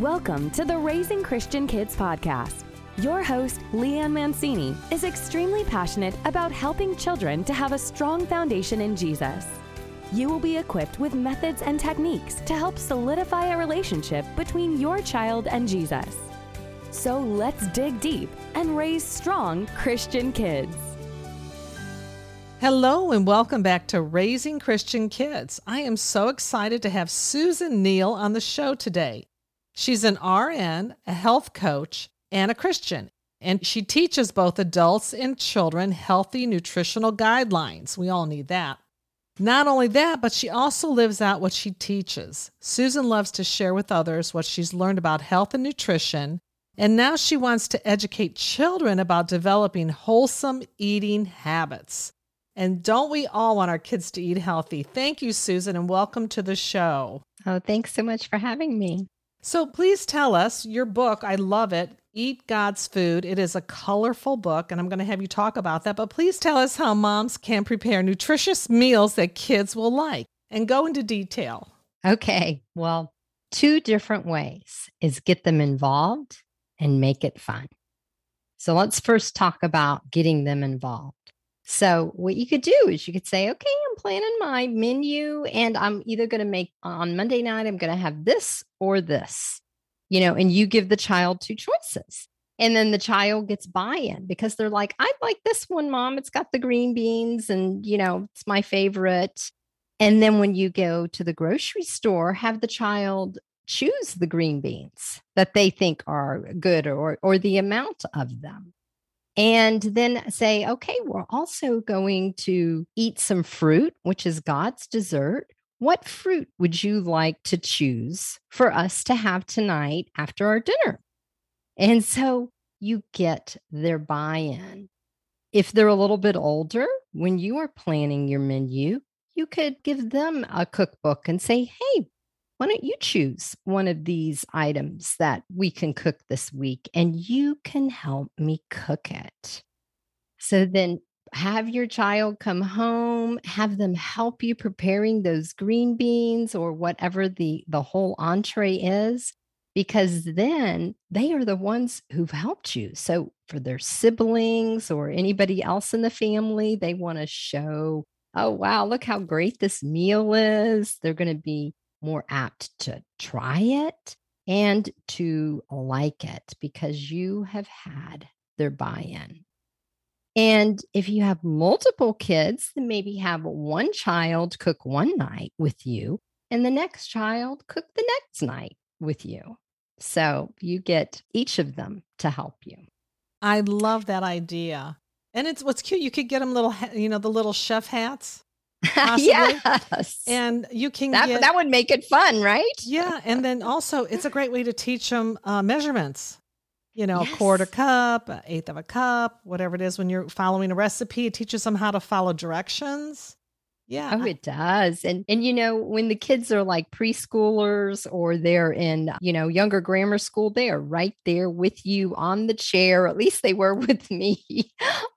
Welcome to the Raising Christian Kids podcast. Your host, Leanne Mancini, is extremely passionate about helping children to have a strong foundation in Jesus. You will be equipped with methods and techniques to help solidify a relationship between your child and Jesus. So let's dig deep and raise strong Christian kids. Hello and welcome back to Raising Christian Kids. I am so excited to have Susan Neal on the show today. She's an RN, a health coach, and a Christian, and she teaches both adults and children healthy nutritional guidelines. We all need that. Not only that, but she also lives out what she teaches. Susan loves to share with others what she's learned about health and nutrition, and now she wants to educate children about developing wholesome eating habits. And don't we all want our kids to eat healthy? Thank you, Susan, and welcome to the show. Oh, thanks so much for having me. So please tell us your book. I love it. Eat God's Food. It is a colorful book, and I'm going to have you talk about that. But please tell us how moms can prepare nutritious meals that kids will like and go into detail. Okay. Well, two different ways is get them involved and make it fun. So let's first talk about getting them involved. So, what you could do is you could say, okay, I'm planning my menu and I'm either going to make on Monday night, I'm going to have this or this, you know, and you give the child two choices. And then the child gets buy in because they're like, I like this one, mom. It's got the green beans and, you know, it's my favorite. And then when you go to the grocery store, have the child choose the green beans that they think are good or, or the amount of them and then say, okay, we're also going to eat some fruit, which is God's dessert. What fruit would you like to choose for us to have tonight after our dinner? And so you get their buy in. If they're a little bit older, when you are planning your menu, you could give them a cookbook and say, hey, why don't you choose one of these items that we can cook this week and you can help me cook it? So then have your child come home, have them help you preparing those green beans or whatever the, the whole entree is, because then they are the ones who've helped you. So for their siblings or anybody else in the family, they want to show, oh, wow, look how great this meal is. They're going to be more apt to try it and to like it because you have had their buy in. And if you have multiple kids, then maybe have one child cook one night with you and the next child cook the next night with you. So you get each of them to help you. I love that idea. And it's what's cute. You could get them little, you know, the little chef hats. yes. And you can that, get, that would make it fun, right? Yeah. And then also, it's a great way to teach them uh, measurements. You know, yes. a quarter cup, an eighth of a cup, whatever it is. When you're following a recipe, it teaches them how to follow directions. Yeah. Oh, it does. And and you know, when the kids are like preschoolers or they're in, you know, younger grammar school, they are right there with you on the chair. At least they were with me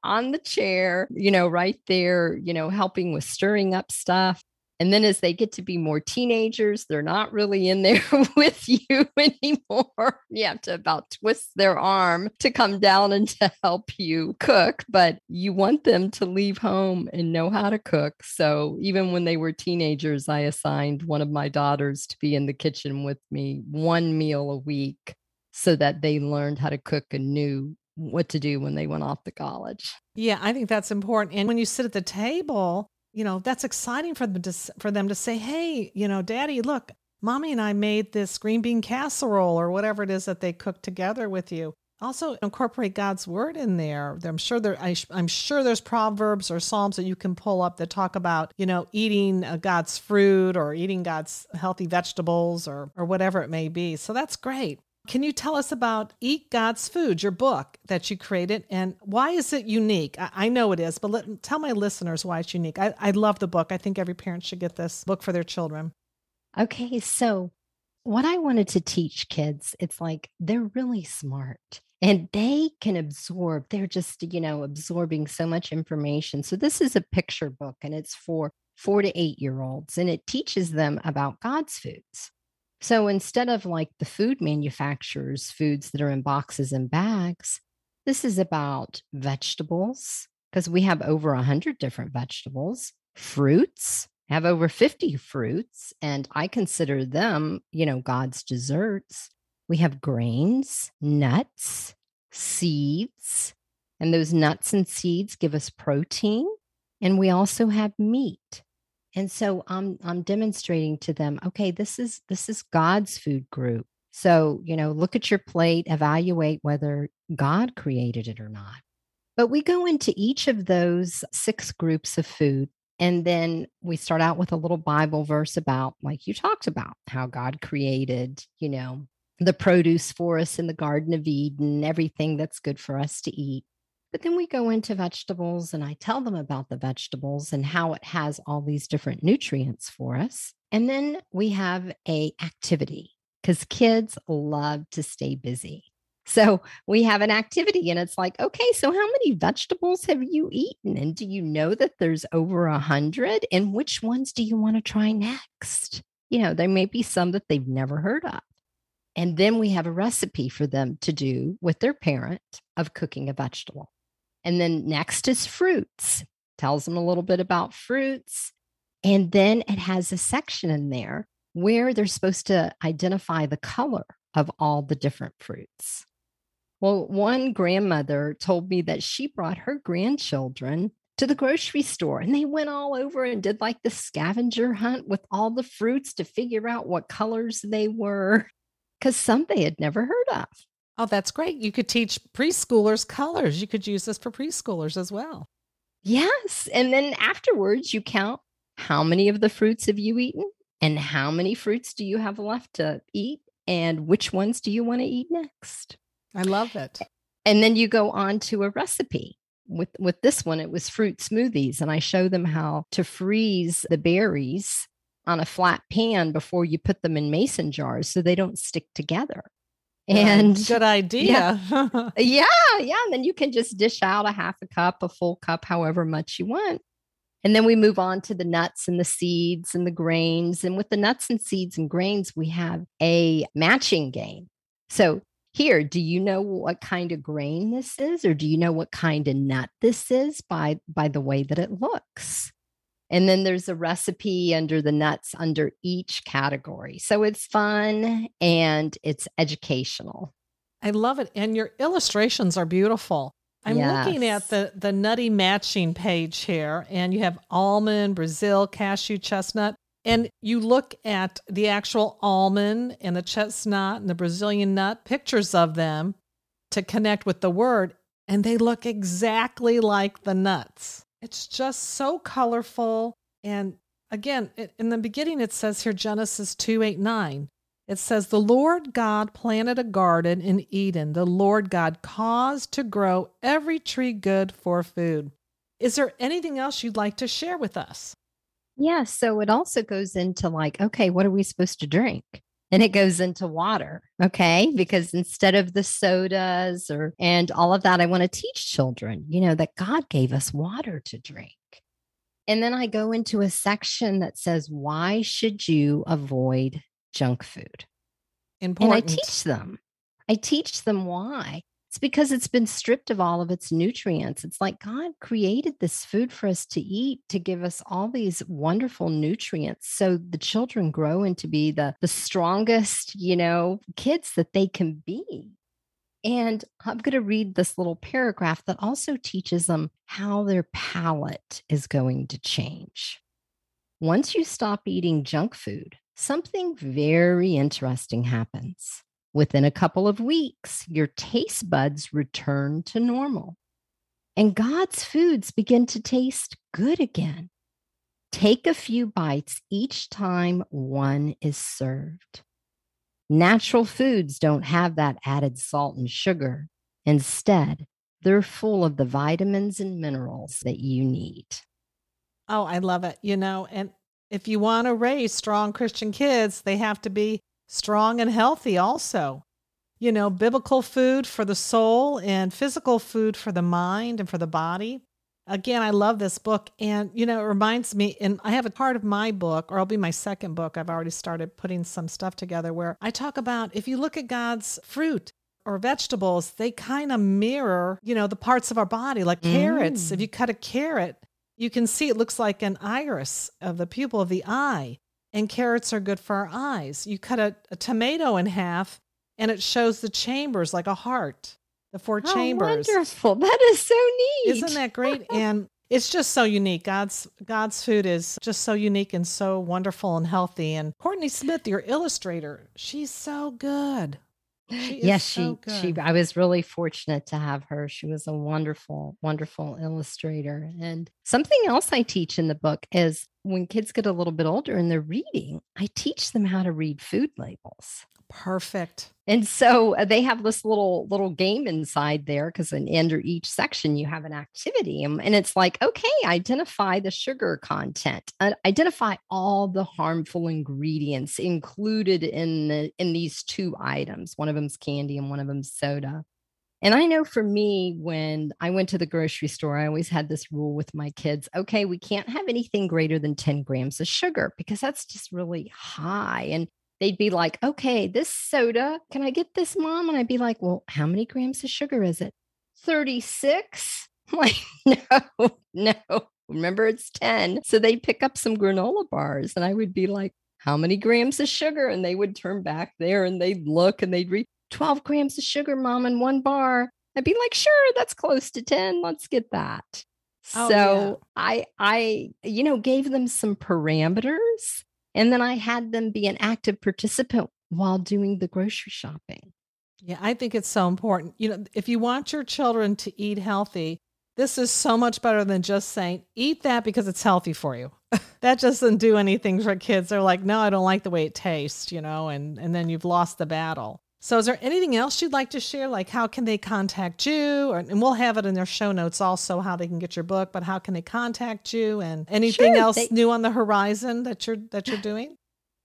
on the chair, you know, right there, you know, helping with stirring up stuff. And then as they get to be more teenagers, they're not really in there with you anymore. You have to about twist their arm to come down and to help you cook, but you want them to leave home and know how to cook. So even when they were teenagers, I assigned one of my daughters to be in the kitchen with me one meal a week so that they learned how to cook and knew what to do when they went off to college. Yeah, I think that's important. And when you sit at the table, you know, that's exciting for them to for them to say, "Hey, you know, Daddy, look, Mommy and I made this green bean casserole or whatever it is that they cooked together with you." Also, incorporate God's word in there. I'm sure there. I, am sure there's proverbs or psalms that you can pull up that talk about, you know, eating uh, God's fruit or eating God's healthy vegetables or or whatever it may be. So that's great. Can you tell us about Eat God's Food, your book that you created, and why is it unique? I, I know it is, but let, tell my listeners why it's unique. I, I love the book. I think every parent should get this book for their children. Okay, so what I wanted to teach kids, it's like they're really smart and they can absorb, they're just, you know, absorbing so much information. So this is a picture book and it's for four to eight year olds and it teaches them about God's foods. So instead of like the food manufacturers, foods that are in boxes and bags, this is about vegetables because we have over 100 different vegetables, fruits, have over 50 fruits, and I consider them, you know, God's desserts. We have grains, nuts, seeds, and those nuts and seeds give us protein. And we also have meat. And so I'm I'm demonstrating to them, okay, this is this is God's food group. So, you know, look at your plate, evaluate whether God created it or not. But we go into each of those six groups of food and then we start out with a little Bible verse about, like you talked about, how God created, you know, the produce for us in the Garden of Eden, everything that's good for us to eat. But then we go into vegetables and I tell them about the vegetables and how it has all these different nutrients for us. And then we have a activity because kids love to stay busy. So we have an activity and it's like, okay, so how many vegetables have you eaten? And do you know that there's over a hundred? And which ones do you want to try next? You know, there may be some that they've never heard of. And then we have a recipe for them to do with their parent of cooking a vegetable. And then next is fruits, tells them a little bit about fruits. And then it has a section in there where they're supposed to identify the color of all the different fruits. Well, one grandmother told me that she brought her grandchildren to the grocery store and they went all over and did like the scavenger hunt with all the fruits to figure out what colors they were because some they had never heard of. Oh, that's great. You could teach preschoolers colors. You could use this for preschoolers as well. Yes. And then afterwards, you count how many of the fruits have you eaten and how many fruits do you have left to eat and which ones do you want to eat next? I love it. And then you go on to a recipe. With with this one, it was fruit smoothies, and I show them how to freeze the berries on a flat pan before you put them in mason jars so they don't stick together. And good idea. Yeah, yeah, yeah. And then you can just dish out a half a cup, a full cup, however much you want. And then we move on to the nuts and the seeds and the grains. And with the nuts and seeds and grains, we have a matching game. So here, do you know what kind of grain this is or do you know what kind of nut this is by by the way that it looks? And then there's a recipe under the nuts under each category. So it's fun and it's educational. I love it and your illustrations are beautiful. I'm yes. looking at the the nutty matching page here and you have almond, Brazil, cashew, chestnut. And you look at the actual almond and the chestnut and the Brazilian nut, pictures of them to connect with the word, and they look exactly like the nuts. It's just so colorful. And again, in the beginning, it says here Genesis 2 8 9. It says, The Lord God planted a garden in Eden. The Lord God caused to grow every tree good for food. Is there anything else you'd like to share with us? Yeah. So it also goes into like, okay, what are we supposed to drink? And it goes into water. Okay. Because instead of the sodas or, and all of that, I want to teach children, you know, that God gave us water to drink. And then I go into a section that says, why should you avoid junk food? Important. And I teach them. I teach them why. It's because it's been stripped of all of its nutrients. It's like God created this food for us to eat to give us all these wonderful nutrients so the children grow into be the the strongest, you know, kids that they can be. And I'm going to read this little paragraph that also teaches them how their palate is going to change. Once you stop eating junk food, something very interesting happens. Within a couple of weeks, your taste buds return to normal. And God's foods begin to taste good again. Take a few bites each time one is served. Natural foods don't have that added salt and sugar. Instead, they're full of the vitamins and minerals that you need. Oh, I love it. You know, and if you want to raise strong Christian kids, they have to be strong and healthy also. You know, biblical food for the soul and physical food for the mind and for the body. again, I love this book. And, you know, it reminds me, and I have a part of my book, or it'll be my second book. I've already started putting some stuff together where I talk about if you look at God's fruit, or vegetables, they kind of mirror, you know, the parts of our body, like mm. carrots. If you cut a carrot, you can see it looks like an iris of the pupil of the eye, and carrots are good for our eyes. You cut a, a tomato in half, and it shows the chambers like a heart, the four oh, chambers. Wonderful! That is so neat. Isn't that great? and it's just so unique. God's God's food is just so unique and so wonderful and healthy. And Courtney Smith, your illustrator, she's so good. She yes, she so she I was really fortunate to have her. She was a wonderful, wonderful illustrator. And something else I teach in the book is when kids get a little bit older and they're reading, I teach them how to read food labels. Perfect. And so uh, they have this little little game inside there because under each section you have an activity, and, and it's like, okay, identify the sugar content, uh, identify all the harmful ingredients included in the in these two items. One of them's candy and one of them's soda. And I know for me, when I went to the grocery store, I always had this rule with my kids okay, we can't have anything greater than 10 grams of sugar because that's just really high. And they'd be like, okay, this soda, can I get this, mom? And I'd be like, well, how many grams of sugar is it? 36. Like, no, no. Remember, it's 10. So they'd pick up some granola bars and I would be like, how many grams of sugar? And they would turn back there and they'd look and they'd read 12 grams of sugar, mom, in one bar. I'd be like, sure, that's close to 10. Let's get that. Oh, so yeah. I I you know gave them some parameters and then I had them be an active participant while doing the grocery shopping. Yeah, I think it's so important. You know, if you want your children to eat healthy, this is so much better than just saying, eat that because it's healthy for you. that just doesn't do anything for kids. They're like, no, I don't like the way it tastes, you know, and, and then you've lost the battle. So, is there anything else you'd like to share? Like, how can they contact you? Or, and we'll have it in their show notes also how they can get your book. But how can they contact you? And anything sure, else they, new on the horizon that you're that you're doing?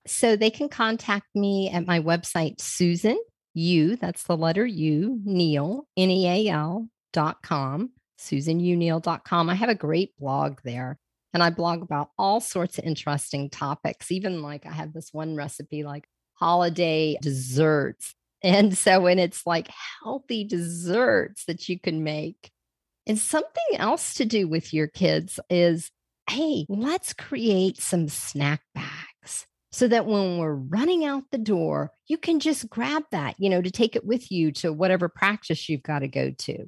So they can contact me at my website, Susan U. That's the letter U Neal N E A L dot com. dot com. I have a great blog there. And I blog about all sorts of interesting topics. Even like I have this one recipe like holiday desserts and so when it's like healthy desserts that you can make. And something else to do with your kids is hey, let's create some snack bags so that when we're running out the door, you can just grab that, you know, to take it with you to whatever practice you've got to go to.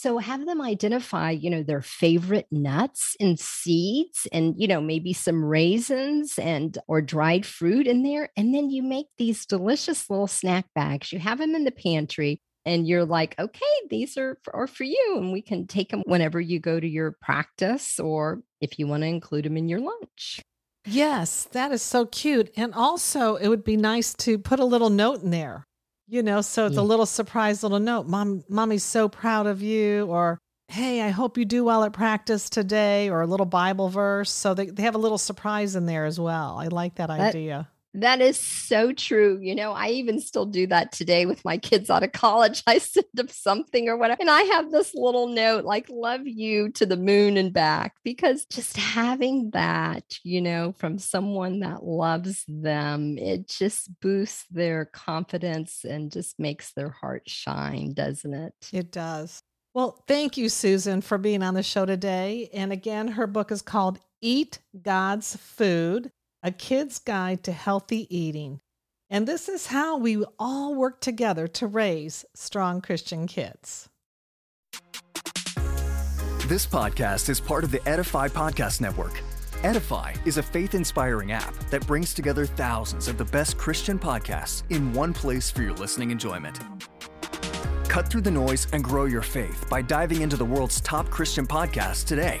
So have them identify, you know, their favorite nuts and seeds and, you know, maybe some raisins and or dried fruit in there. And then you make these delicious little snack bags. You have them in the pantry and you're like, okay, these are for, are for you. And we can take them whenever you go to your practice or if you want to include them in your lunch. Yes, that is so cute. And also, it would be nice to put a little note in there you know so it's yeah. a little surprise little note mom mommy's so proud of you or hey i hope you do well at practice today or a little bible verse. So they, they have a little surprise in there as well. I like that, that idea that is so true. You know, I even still do that today with my kids out of college. I send them something or whatever. And I have this little note like, love you to the moon and back, because just having that, you know, from someone that loves them, it just boosts their confidence and just makes their heart shine, doesn't it? It does. Well, thank you, Susan, for being on the show today. And again, her book is called Eat God's Food a kid's guide to healthy eating. And this is how we all work together to raise strong Christian kids. This podcast is part of the Edify Podcast Network. Edify is a faith inspiring app that brings together thousands of the best Christian podcasts in one place for your listening enjoyment. Cut through the noise and grow your faith by diving into the world's top Christian podcasts today